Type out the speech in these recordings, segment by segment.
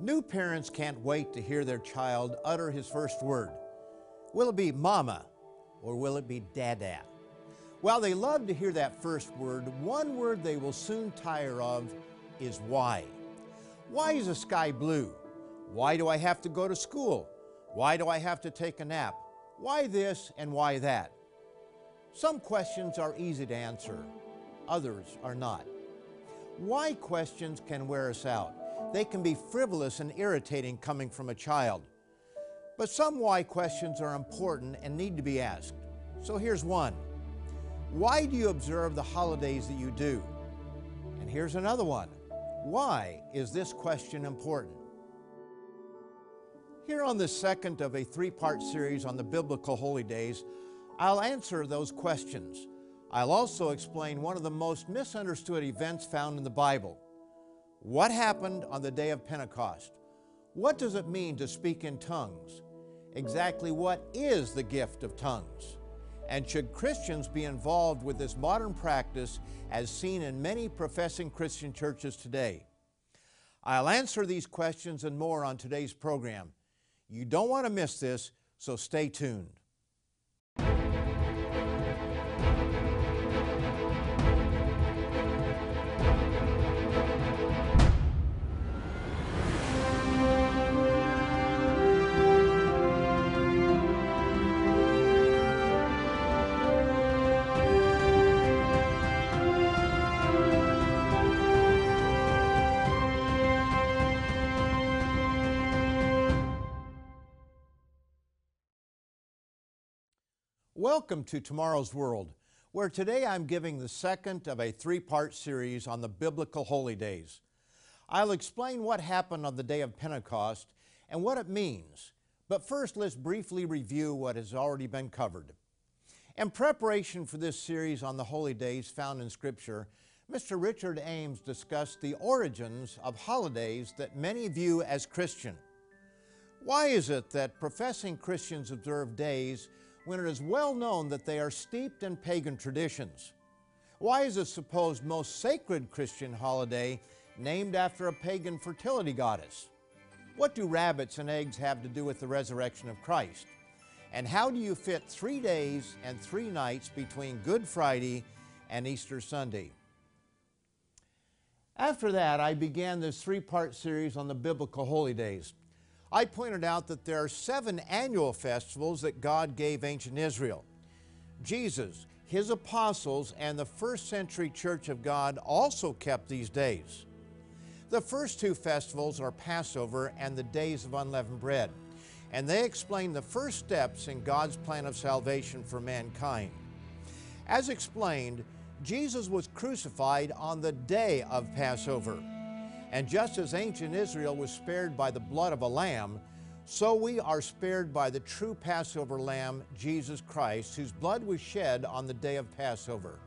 New parents can't wait to hear their child utter his first word. Will it be mama or will it be dada? While they love to hear that first word, one word they will soon tire of is why. Why is the sky blue? Why do I have to go to school? Why do I have to take a nap? Why this and why that? Some questions are easy to answer, others are not. Why questions can wear us out. They can be frivolous and irritating coming from a child. But some why questions are important and need to be asked. So here's one Why do you observe the holidays that you do? And here's another one Why is this question important? Here on the second of a three part series on the biblical holy days, I'll answer those questions. I'll also explain one of the most misunderstood events found in the Bible what happened on the day of Pentecost? What does it mean to speak in tongues? Exactly what is the gift of tongues? And should Christians be involved with this modern practice as seen in many professing Christian churches today? I'll answer these questions and more on today's program. You don't want to miss this, so stay tuned. Welcome to Tomorrow's World, where today I'm giving the second of a three part series on the biblical holy days. I'll explain what happened on the day of Pentecost and what it means. But first, let's briefly review what has already been covered. In preparation for this series on the holy days found in Scripture, Mr. Richard Ames discussed the origins of holidays that many view as Christian. Why is it that professing Christians observe days when it is well known that they are steeped in pagan traditions? Why is a supposed most sacred Christian holiday named after a pagan fertility goddess? What do rabbits and eggs have to do with the resurrection of Christ? And how do you fit three days and three nights between Good Friday and Easter Sunday? After that, I began this three part series on the biblical holy days. I pointed out that there are seven annual festivals that God gave ancient Israel. Jesus, his apostles, and the first century church of God also kept these days. The first two festivals are Passover and the Days of Unleavened Bread, and they explain the first steps in God's plan of salvation for mankind. As explained, Jesus was crucified on the day of Passover. And just as ancient Israel was spared by the blood of a lamb, so we are spared by the true Passover lamb, Jesus Christ, whose blood was shed on the day of Passover.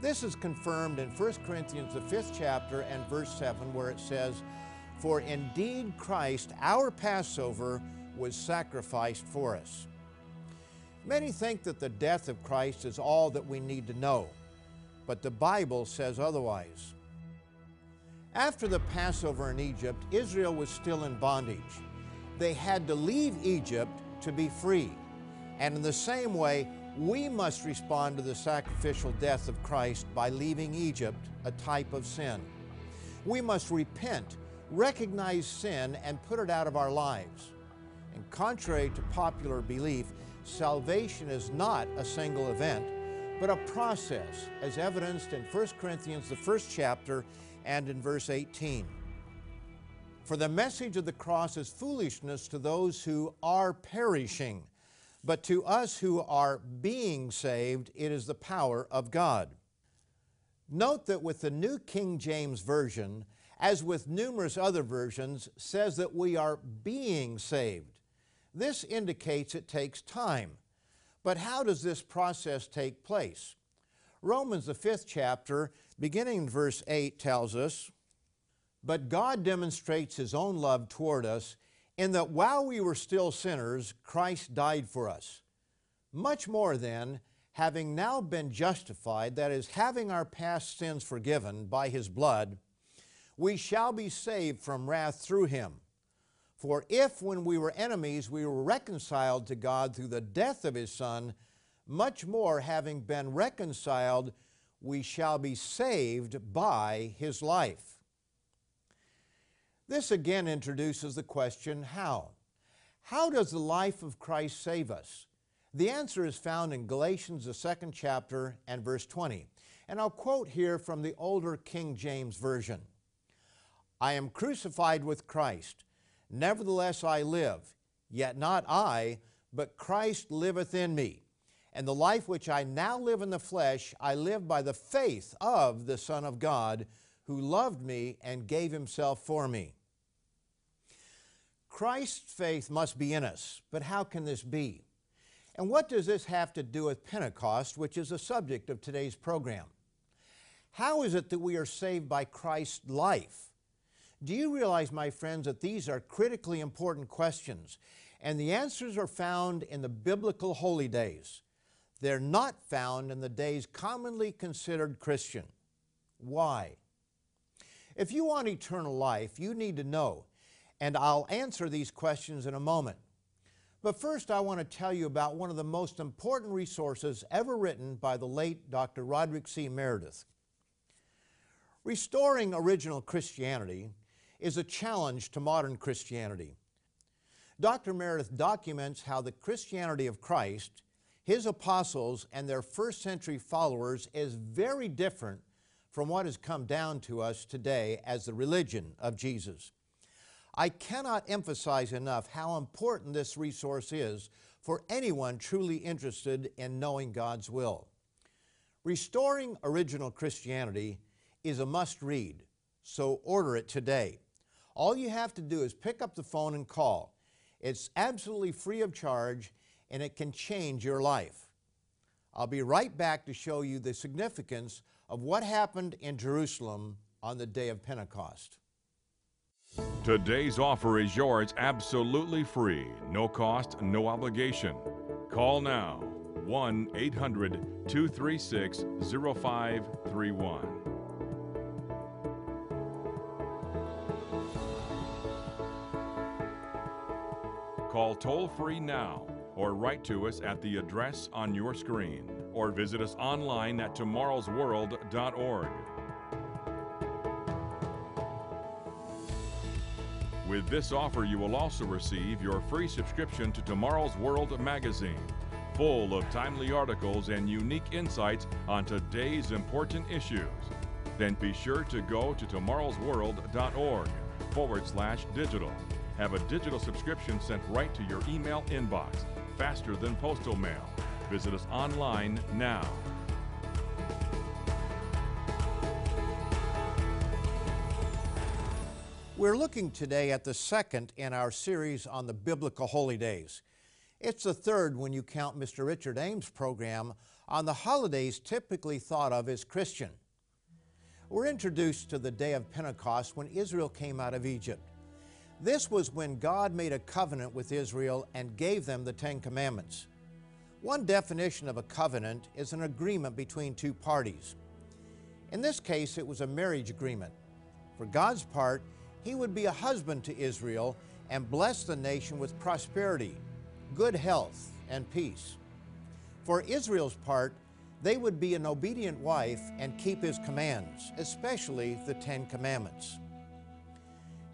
This is confirmed in 1 Corinthians, the fifth chapter, and verse 7, where it says, For indeed Christ, our Passover, was sacrificed for us. Many think that the death of Christ is all that we need to know, but the Bible says otherwise. After the Passover in Egypt, Israel was still in bondage. They had to leave Egypt to be free. And in the same way, we must respond to the sacrificial death of Christ by leaving Egypt, a type of sin. We must repent, recognize sin, and put it out of our lives. And contrary to popular belief, salvation is not a single event, but a process, as evidenced in 1 Corinthians, the first chapter, and in verse 18. For the message of the cross is foolishness to those who are perishing, but to us who are being saved, it is the power of God. Note that with the New King James Version, as with numerous other versions, says that we are being saved. This indicates it takes time. But how does this process take place? Romans, the fifth chapter, beginning in verse 8, tells us, But God demonstrates His own love toward us in that while we were still sinners, Christ died for us. Much more then, having now been justified, that is, having our past sins forgiven by His blood, we shall be saved from wrath through Him. For if when we were enemies we were reconciled to God through the death of his Son, much more having been reconciled, we shall be saved by his life. This again introduces the question how? How does the life of Christ save us? The answer is found in Galatians, the second chapter, and verse 20. And I'll quote here from the older King James Version I am crucified with Christ. Nevertheless, I live, yet not I, but Christ liveth in me. And the life which I now live in the flesh, I live by the faith of the Son of God, who loved me and gave himself for me. Christ's faith must be in us, but how can this be? And what does this have to do with Pentecost, which is the subject of today's program? How is it that we are saved by Christ's life? Do you realize, my friends, that these are critically important questions, and the answers are found in the biblical holy days? They're not found in the days commonly considered Christian. Why? If you want eternal life, you need to know, and I'll answer these questions in a moment. But first, I want to tell you about one of the most important resources ever written by the late Dr. Roderick C. Meredith. Restoring original Christianity is a challenge to modern Christianity. Dr. Meredith documents how the Christianity of Christ his apostles and their first century followers is very different from what has come down to us today as the religion of Jesus. I cannot emphasize enough how important this resource is for anyone truly interested in knowing God's will. Restoring Original Christianity is a must read, so order it today. All you have to do is pick up the phone and call. It's absolutely free of charge and it can change your life. I'll be right back to show you the significance of what happened in Jerusalem on the day of Pentecost. Today's offer is yours absolutely free, no cost, no obligation. Call now 1 800 236 0531. Call toll free now or write to us at the address on your screen, or visit us online at tomorrowsworld.org. With this offer, you will also receive your free subscription to Tomorrow's World magazine, full of timely articles and unique insights on today's important issues. Then be sure to go to tomorrowsworld.org forward slash digital. Have a digital subscription sent right to your email inbox faster than postal mail. Visit us online now. We're looking today at the second in our series on the biblical holy days. It's the third when you count Mr. Richard Ames' program on the holidays typically thought of as Christian. We're introduced to the day of Pentecost when Israel came out of Egypt. This was when God made a covenant with Israel and gave them the Ten Commandments. One definition of a covenant is an agreement between two parties. In this case, it was a marriage agreement. For God's part, He would be a husband to Israel and bless the nation with prosperity, good health, and peace. For Israel's part, they would be an obedient wife and keep His commands, especially the Ten Commandments.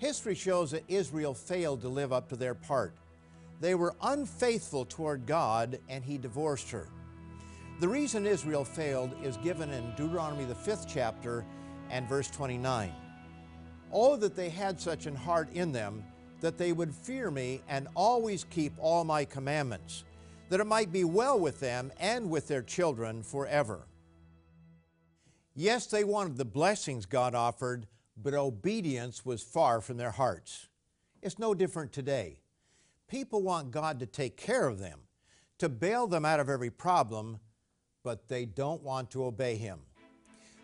History shows that Israel failed to live up to their part. They were unfaithful toward God and He divorced her. The reason Israel failed is given in Deuteronomy, the fifth chapter, and verse 29. Oh, that they had such an heart in them that they would fear me and always keep all my commandments, that it might be well with them and with their children forever. Yes, they wanted the blessings God offered, but obedience was far from their hearts. It's no different today. People want God to take care of them, to bail them out of every problem, but they don't want to obey Him.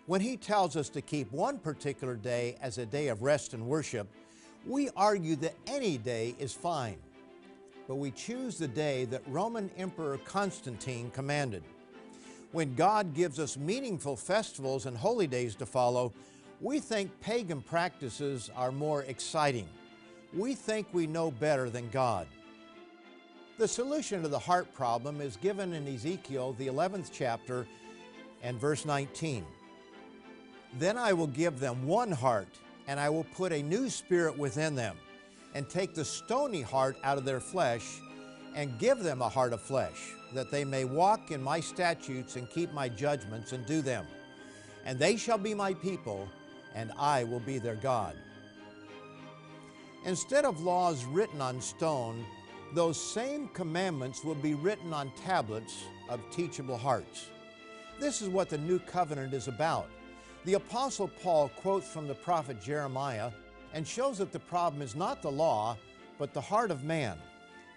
When He tells us to keep one particular day as a day of rest and worship, we argue that any day is fine. But we choose the day that Roman Emperor Constantine commanded. When God gives us meaningful festivals and holy days to follow, we think pagan practices are more exciting. we think we know better than God. The solution to the heart problem is given in Ezekiel, the 11th chapter, and verse 19. Then I will give them one heart, and I will put a new spirit within them, and take the stony heart out of their flesh, and give them a heart of flesh, that they may walk in my statutes and keep my judgments and do them. And they shall be my people, and I will be their God. Instead of laws written on stone, those same commandments will be written on tablets of teachable hearts. This is what the new covenant is about. The Apostle Paul quotes from the prophet Jeremiah and shows that the problem is not the law, but the heart of man.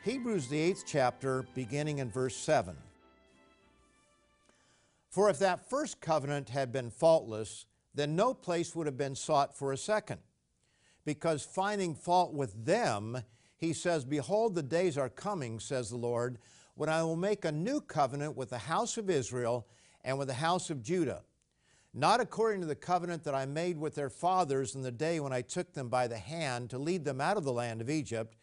Hebrews, the eighth chapter, beginning in verse 7. For if that first covenant had been faultless, then no place would have been sought for a second. Because finding fault with them, he says, Behold, the days are coming, says the Lord, when I will make a new covenant with the house of Israel and with the house of Judah. Not according to the covenant that I made with their fathers in the day when I took them by the hand to lead them out of the land of Egypt,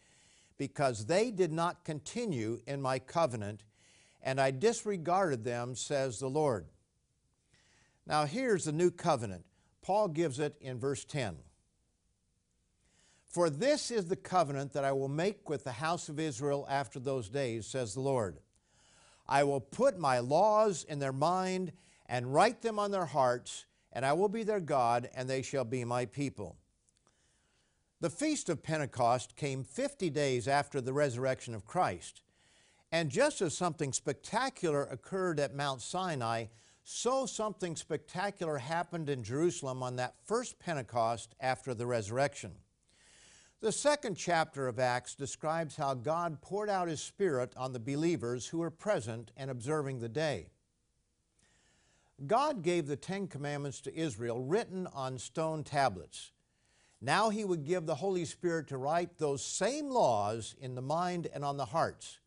because they did not continue in my covenant, and I disregarded them, says the Lord. Now here's the new covenant. Paul gives it in verse 10. For this is the covenant that I will make with the house of Israel after those days, says the Lord. I will put my laws in their mind and write them on their hearts, and I will be their God, and they shall be my people. The Feast of Pentecost came 50 days after the resurrection of Christ. And just as something spectacular occurred at Mount Sinai, so something spectacular happened in Jerusalem on that first Pentecost after the resurrection. The second chapter of Acts describes how God poured out His Spirit on the believers who were present and observing the day. God gave the Ten Commandments to Israel written on stone tablets. Now He would give the Holy Spirit to write those same laws in the mind and on the hearts.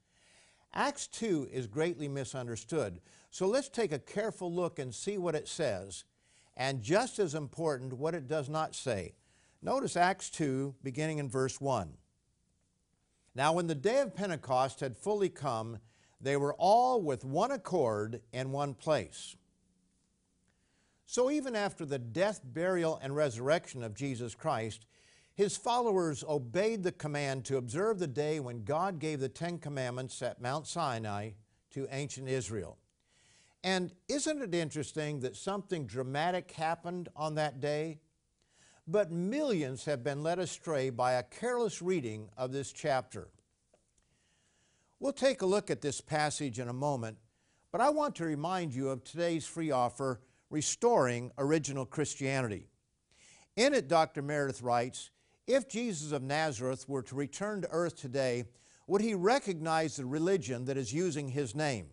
Acts 2 is greatly misunderstood, so let's take a careful look and see what it says, and just as important, what it does not say. Notice Acts 2, beginning in verse 1. Now, when the day of Pentecost had fully come, they were all with one accord in one place. So, even after the death, burial, and resurrection of Jesus Christ, his followers obeyed the command to observe the day when God gave the Ten Commandments at Mount Sinai to ancient Israel. And isn't it interesting that something dramatic happened on that day? but millions have been led astray by a careless reading of this chapter. We'll take a look at this passage in a moment, but I want to remind you of today's free offer, Restoring Original Christianity. In it, Dr. Meredith writes If Jesus of Nazareth were to return to earth today, would he recognize the religion that is using his name?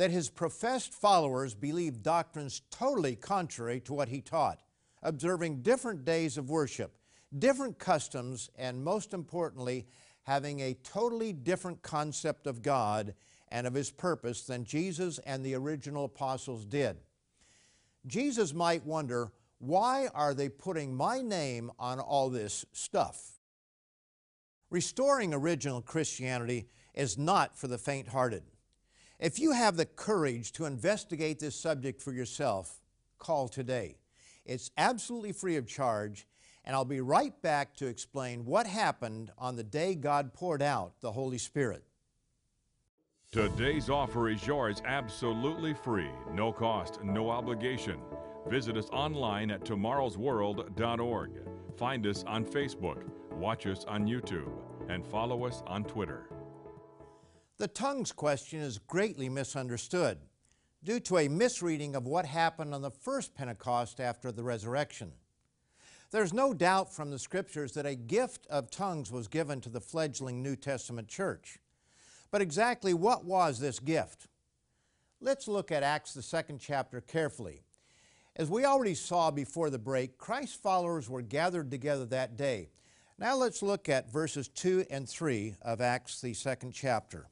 That his professed followers believe doctrines totally contrary to what he taught? observing different days of worship, different customs, and most importantly, having a totally different concept of God and of His purpose than Jesus and the original apostles did. Jesus might wonder, why are they putting my name on all this stuff? Restoring original Christianity is not for the faint hearted. If you have the courage to investigate this subject for yourself, call today. It's absolutely free of charge, and I'll be right back to explain what happened on the day God poured out the Holy Spirit. Today's offer is yours absolutely free, no cost, no obligation. Visit us online at tomorrowsworld.org. Find us on Facebook, watch us on YouTube, and follow us on Twitter. The tongues question is greatly misunderstood due to a misreading of what happened on the first Pentecost after the resurrection. There's no doubt from the scriptures that a gift of tongues was given to the fledgling New Testament church. But exactly what was this gift? Let's look at Acts, the second chapter, carefully. As we already saw before the break, Christ's followers were gathered together that day. Now let's look at verses 2 and 3 of Acts, the second chapter.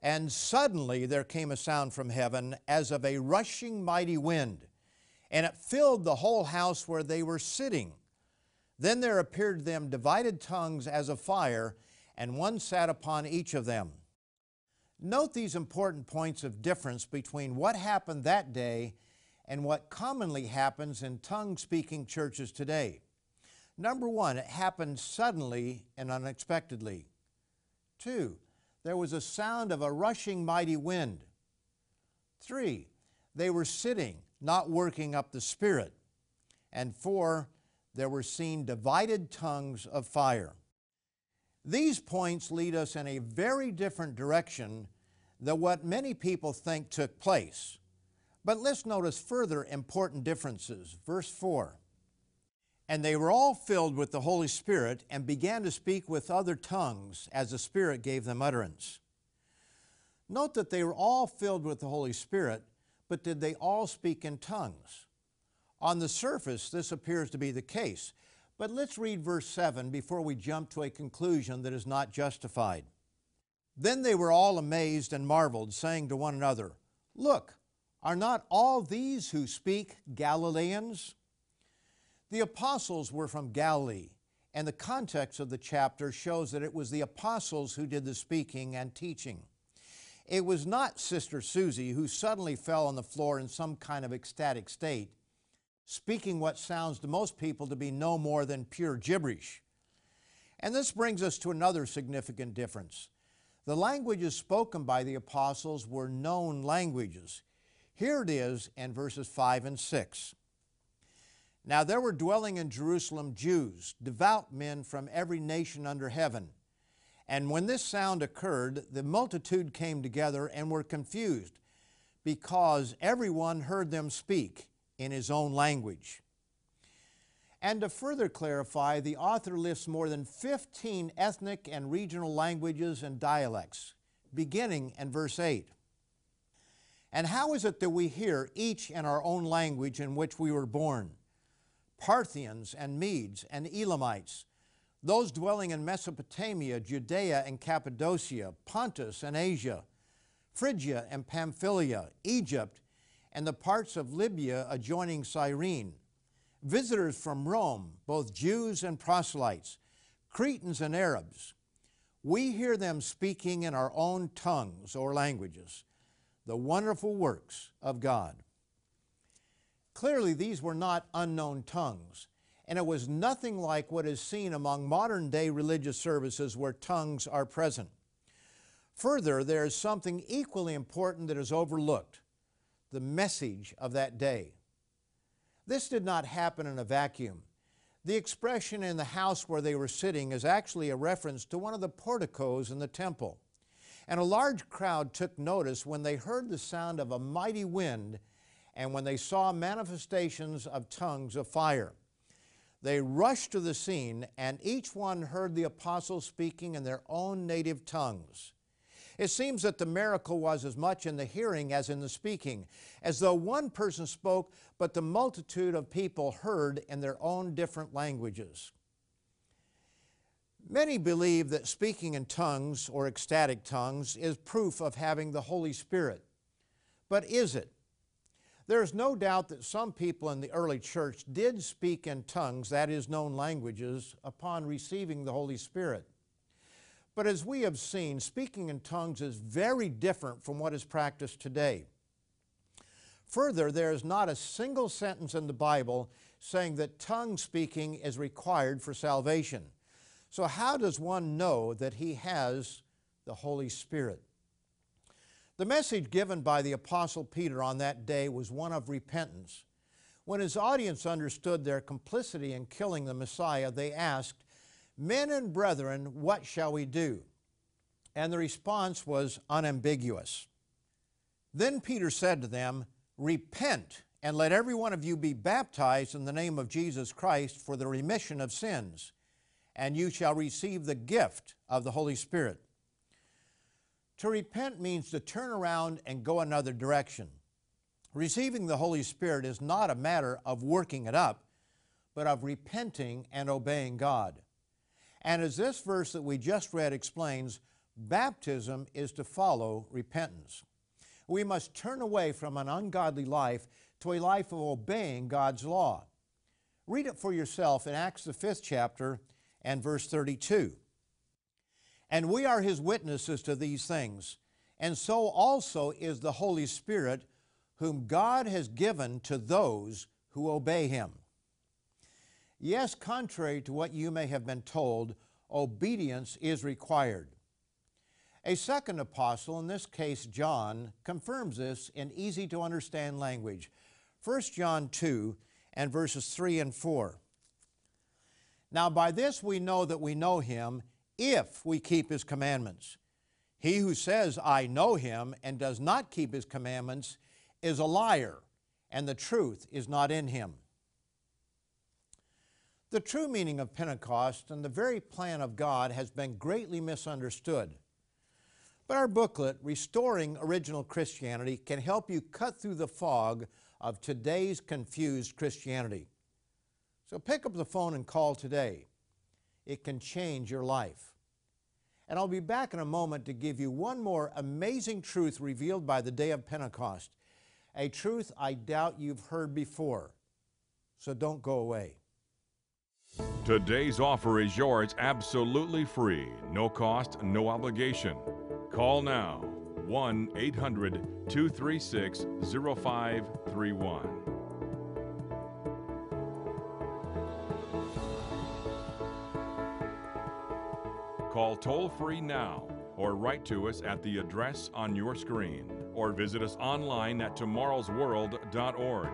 And suddenly there came a sound from heaven as of a rushing mighty wind, and it filled the whole house where they were sitting. Then there appeared to them divided tongues as of fire, and one sat upon each of them. Note these important points of difference between what happened that day and what commonly happens in tongue speaking churches today. Number one, it happened suddenly and unexpectedly. Two, there was a sound of a rushing mighty wind. Three, they were sitting, not working up the Spirit. And four, there were seen divided tongues of fire. These points lead us in a very different direction than what many people think took place. But let's notice further important differences. Verse 4 And they were all filled with the Holy Spirit and began to speak with other tongues as the Spirit gave them utterance. Note that they were all filled with the Holy Spirit, but did they all speak in tongues? On the surface, this appears to be the case. But let's read verse 7 before we jump to a conclusion that is not justified. Then they were all amazed and marveled, saying to one another, Look, are not all these who speak Galileans? The apostles were from Galilee, and the context of the chapter shows that it was the apostles who did the speaking and teaching. It was not Sister Susie who suddenly fell on the floor in some kind of ecstatic state, speaking what sounds to most people to be no more than pure gibberish. And this brings us to another significant difference. The languages spoken by the apostles were known languages. Here it is in verses 5 and 6. Now there were dwelling in Jerusalem Jews, devout men from every nation under heaven. And when this sound occurred, the multitude came together and were confused, because everyone heard them speak in his own language. And to further clarify, the author lists more than 15 ethnic and regional languages and dialects, beginning in verse 8. And how is it that we hear each in our own language in which we were born? Parthians and Medes and Elamites, those dwelling in Mesopotamia, Judea and Cappadocia, Pontus and Asia, Phrygia and Pamphylia, Egypt, and the parts of Libya adjoining Cyrene, visitors from Rome, both Jews and proselytes, Cretans and Arabs. We hear them speaking in our own tongues or languages the wonderful works of God. Clearly, these were not unknown tongues, and it was nothing like what is seen among modern day religious services where tongues are present. Further, there is something equally important that is overlooked the message of that day. This did not happen in a vacuum. The expression in the house where they were sitting is actually a reference to one of the porticos in the temple. And a large crowd took notice when they heard the sound of a mighty wind and when they saw manifestations of tongues of fire. They rushed to the scene, and each one heard the apostles speaking in their own native tongues. It seems that the miracle was as much in the hearing as in the speaking, as though one person spoke, but the multitude of people heard in their own different languages. Many believe that speaking in tongues or ecstatic tongues is proof of having the Holy Spirit. But is it? There is no doubt that some people in the early church did speak in tongues, that is, known languages, upon receiving the Holy Spirit. But as we have seen, speaking in tongues is very different from what is practiced today. Further, there is not a single sentence in the Bible saying that tongue speaking is required for salvation. So, how does one know that he has the Holy Spirit? The message given by the Apostle Peter on that day was one of repentance. When his audience understood their complicity in killing the Messiah, they asked, Men and brethren, what shall we do? And the response was unambiguous. Then Peter said to them, Repent, and let every one of you be baptized in the name of Jesus Christ for the remission of sins and you shall receive the gift of the Holy Spirit. To repent means to turn around and go another direction. Receiving the Holy Spirit is not a matter of working it up, but of repenting and obeying God. And as this verse that we just read explains, baptism is to follow repentance. We must turn away from an ungodly life to a life of obeying God's law. Read it for yourself in Acts, the fifth chapter, and verse 32. And we are his witnesses to these things, and so also is the Holy Spirit, whom God has given to those who obey him. Yes, contrary to what you may have been told, obedience is required. A second apostle, in this case John, confirms this in easy to understand language. 1 John 2 and verses 3 and 4. Now, by this we know that we know him if we keep his commandments. He who says, I know him, and does not keep his commandments, is a liar, and the truth is not in him. The true meaning of Pentecost and the very plan of God has been greatly misunderstood. But our booklet, Restoring Original Christianity, can help you cut through the fog of today's confused Christianity. So pick up the phone and call today. It can change your life. And I'll be back in a moment to give you one more amazing truth revealed by the day of Pentecost, a truth I doubt you've heard before. So don't go away. Today's offer is yours absolutely free, no cost, no obligation. Call now 1 800 236 0531. Call toll free now or write to us at the address on your screen or visit us online at tomorrowsworld.org.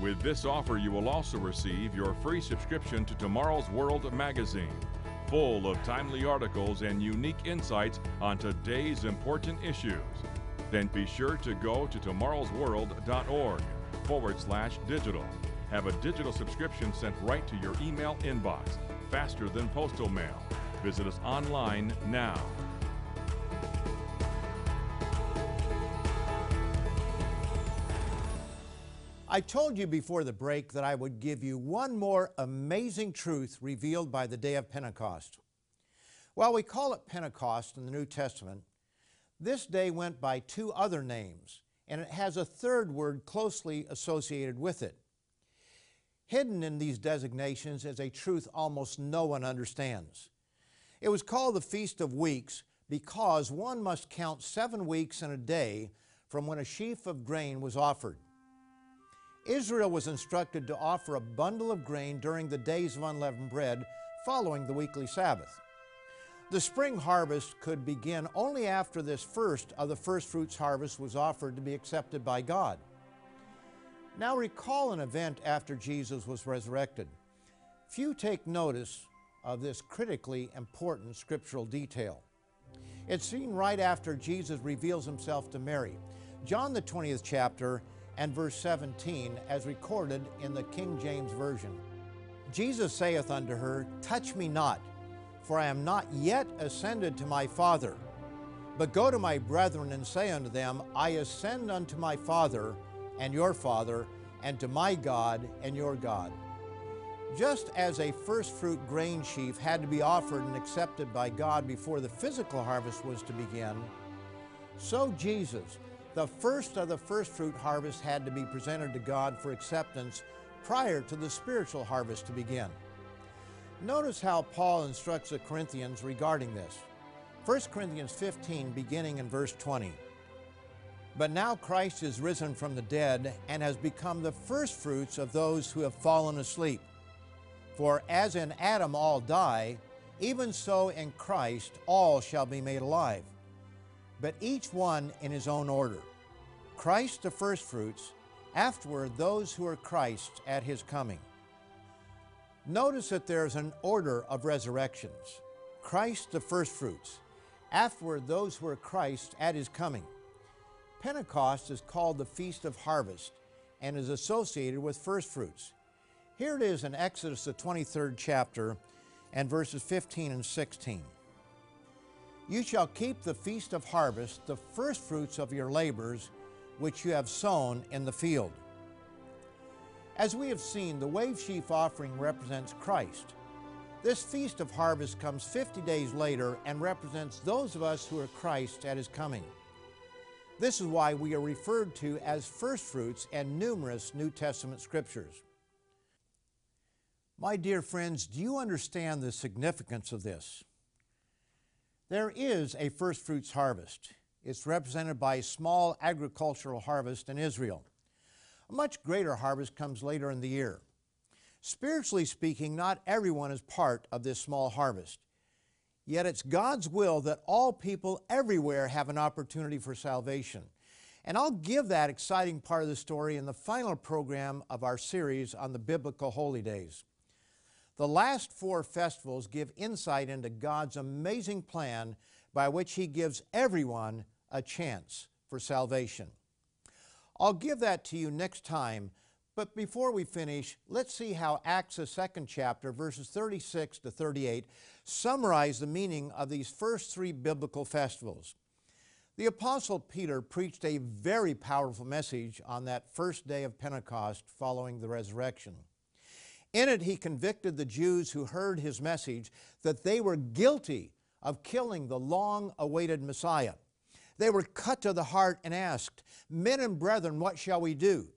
With this offer, you will also receive your free subscription to Tomorrow's World magazine, full of timely articles and unique insights on today's important issues. Then be sure to go to tomorrowsworld.org forward slash digital. Have a digital subscription sent right to your email inbox, faster than postal mail. Visit us online now. I told you before the break that I would give you one more amazing truth revealed by the day of Pentecost. While we call it Pentecost in the New Testament, this day went by two other names, and it has a third word closely associated with it. Hidden in these designations is a truth almost no one understands. It was called the Feast of Weeks because one must count seven weeks in a day from when a sheaf of grain was offered. Israel was instructed to offer a bundle of grain during the days of unleavened bread following the weekly Sabbath. The spring harvest could begin only after this first of the first fruits harvest was offered to be accepted by God. Now recall an event after Jesus was resurrected. Few take notice of this critically important scriptural detail. It's seen right after Jesus reveals himself to Mary. John, the 20th chapter, and verse 17, as recorded in the King James Version. Jesus saith unto her, Touch me not, for I am not yet ascended to my Father. But go to my brethren and say unto them, I ascend unto my Father and your Father, and to my God and your God. Just as a first fruit grain sheaf had to be offered and accepted by God before the physical harvest was to begin, so Jesus, the first of the first fruit harvest had to be presented to God for acceptance prior to the spiritual harvest to begin. Notice how Paul instructs the Corinthians regarding this. 1 Corinthians 15, beginning in verse 20. But now Christ is risen from the dead and has become the firstfruits of those who have fallen asleep. For as in Adam all die, even so in Christ all shall be made alive but each one in his own order. Christ the firstfruits, afterward those who are Christ at his coming. Notice that there's an order of resurrections. Christ the firstfruits, afterward those who are Christ at his coming. Pentecost is called the Feast of Harvest and is associated with first fruits. Here it is in Exodus, the 23rd chapter, and verses 15 and 16. You shall keep the feast of harvest, the first fruits of your labors, which you have sown in the field. As we have seen, the wave sheaf offering represents Christ. This feast of harvest comes 50 days later and represents those of us who are Christ at his coming. This is why we are referred to as first fruits in numerous New Testament scriptures. My dear friends, do you understand the significance of this? There is a first fruits harvest. It's represented by a small agricultural harvest in Israel. A much greater harvest comes later in the year. Spiritually speaking, not everyone is part of this small harvest. Yet it's God's will that all people everywhere have an opportunity for salvation. And I'll give that exciting part of the story in the final program of our series on the biblical holy days. The last four festivals give insight into God's amazing plan by which He gives everyone a chance for salvation. I'll give that to you next time, but before we finish, let's see how Acts, the second chapter, verses 36 to 38, summarize the meaning of these first three biblical festivals. The Apostle Peter preached a very powerful message on that first day of Pentecost following the resurrection. In it, he convicted the Jews who heard his message that they were guilty of killing the long awaited Messiah. They were cut to the heart and asked, Men and brethren, what shall we do?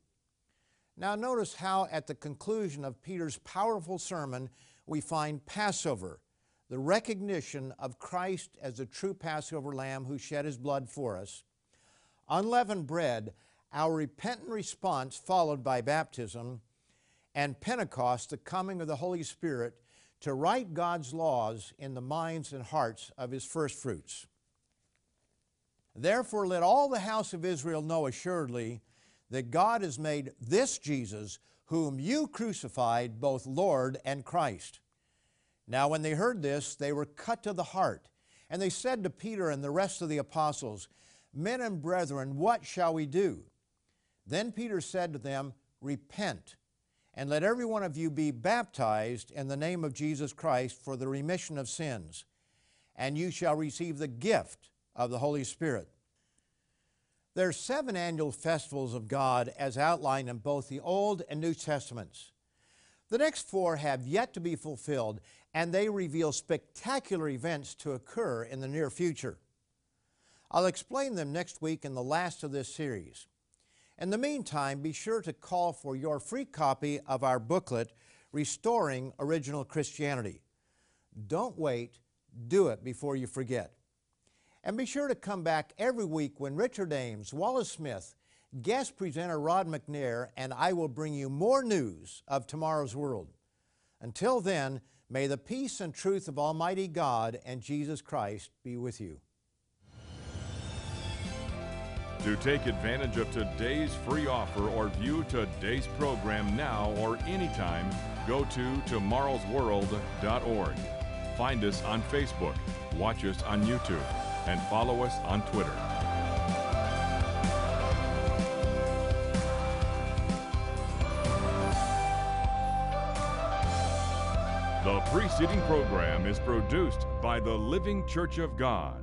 Now, notice how at the conclusion of Peter's powerful sermon, we find Passover, the recognition of Christ as the true Passover lamb who shed his blood for us, unleavened bread, our repentant response followed by baptism, and Pentecost, the coming of the Holy Spirit to write God's laws in the minds and hearts of His firstfruits. Therefore, let all the house of Israel know assuredly that God has made this Jesus, whom you crucified, both Lord and Christ. Now, when they heard this, they were cut to the heart, and they said to Peter and the rest of the apostles, Men and brethren, what shall we do? Then Peter said to them, Repent and let every one of you be baptized in the name of Jesus Christ for the remission of sins, and you shall receive the gift of the Holy Spirit. There are seven annual festivals of God as outlined in both the Old and New Testaments. The next four have yet to be fulfilled, and they reveal spectacular events to occur in the near future. I'll explain them next week in the last of this series. In the meantime, be sure to call for your free copy of our booklet, Restoring Original Christianity. Don't wait, do it before you forget. And be sure to come back every week when Richard Ames, Wallace Smith, guest presenter Rod McNair, and I will bring you more news of tomorrow's world. Until then, may the peace and truth of Almighty God and Jesus Christ be with you. To take advantage of today's free offer or view today's program now or anytime, go to tomorrowsworld.org. Find us on Facebook, watch us on YouTube, and follow us on Twitter. The preceding program is produced by the Living Church of God.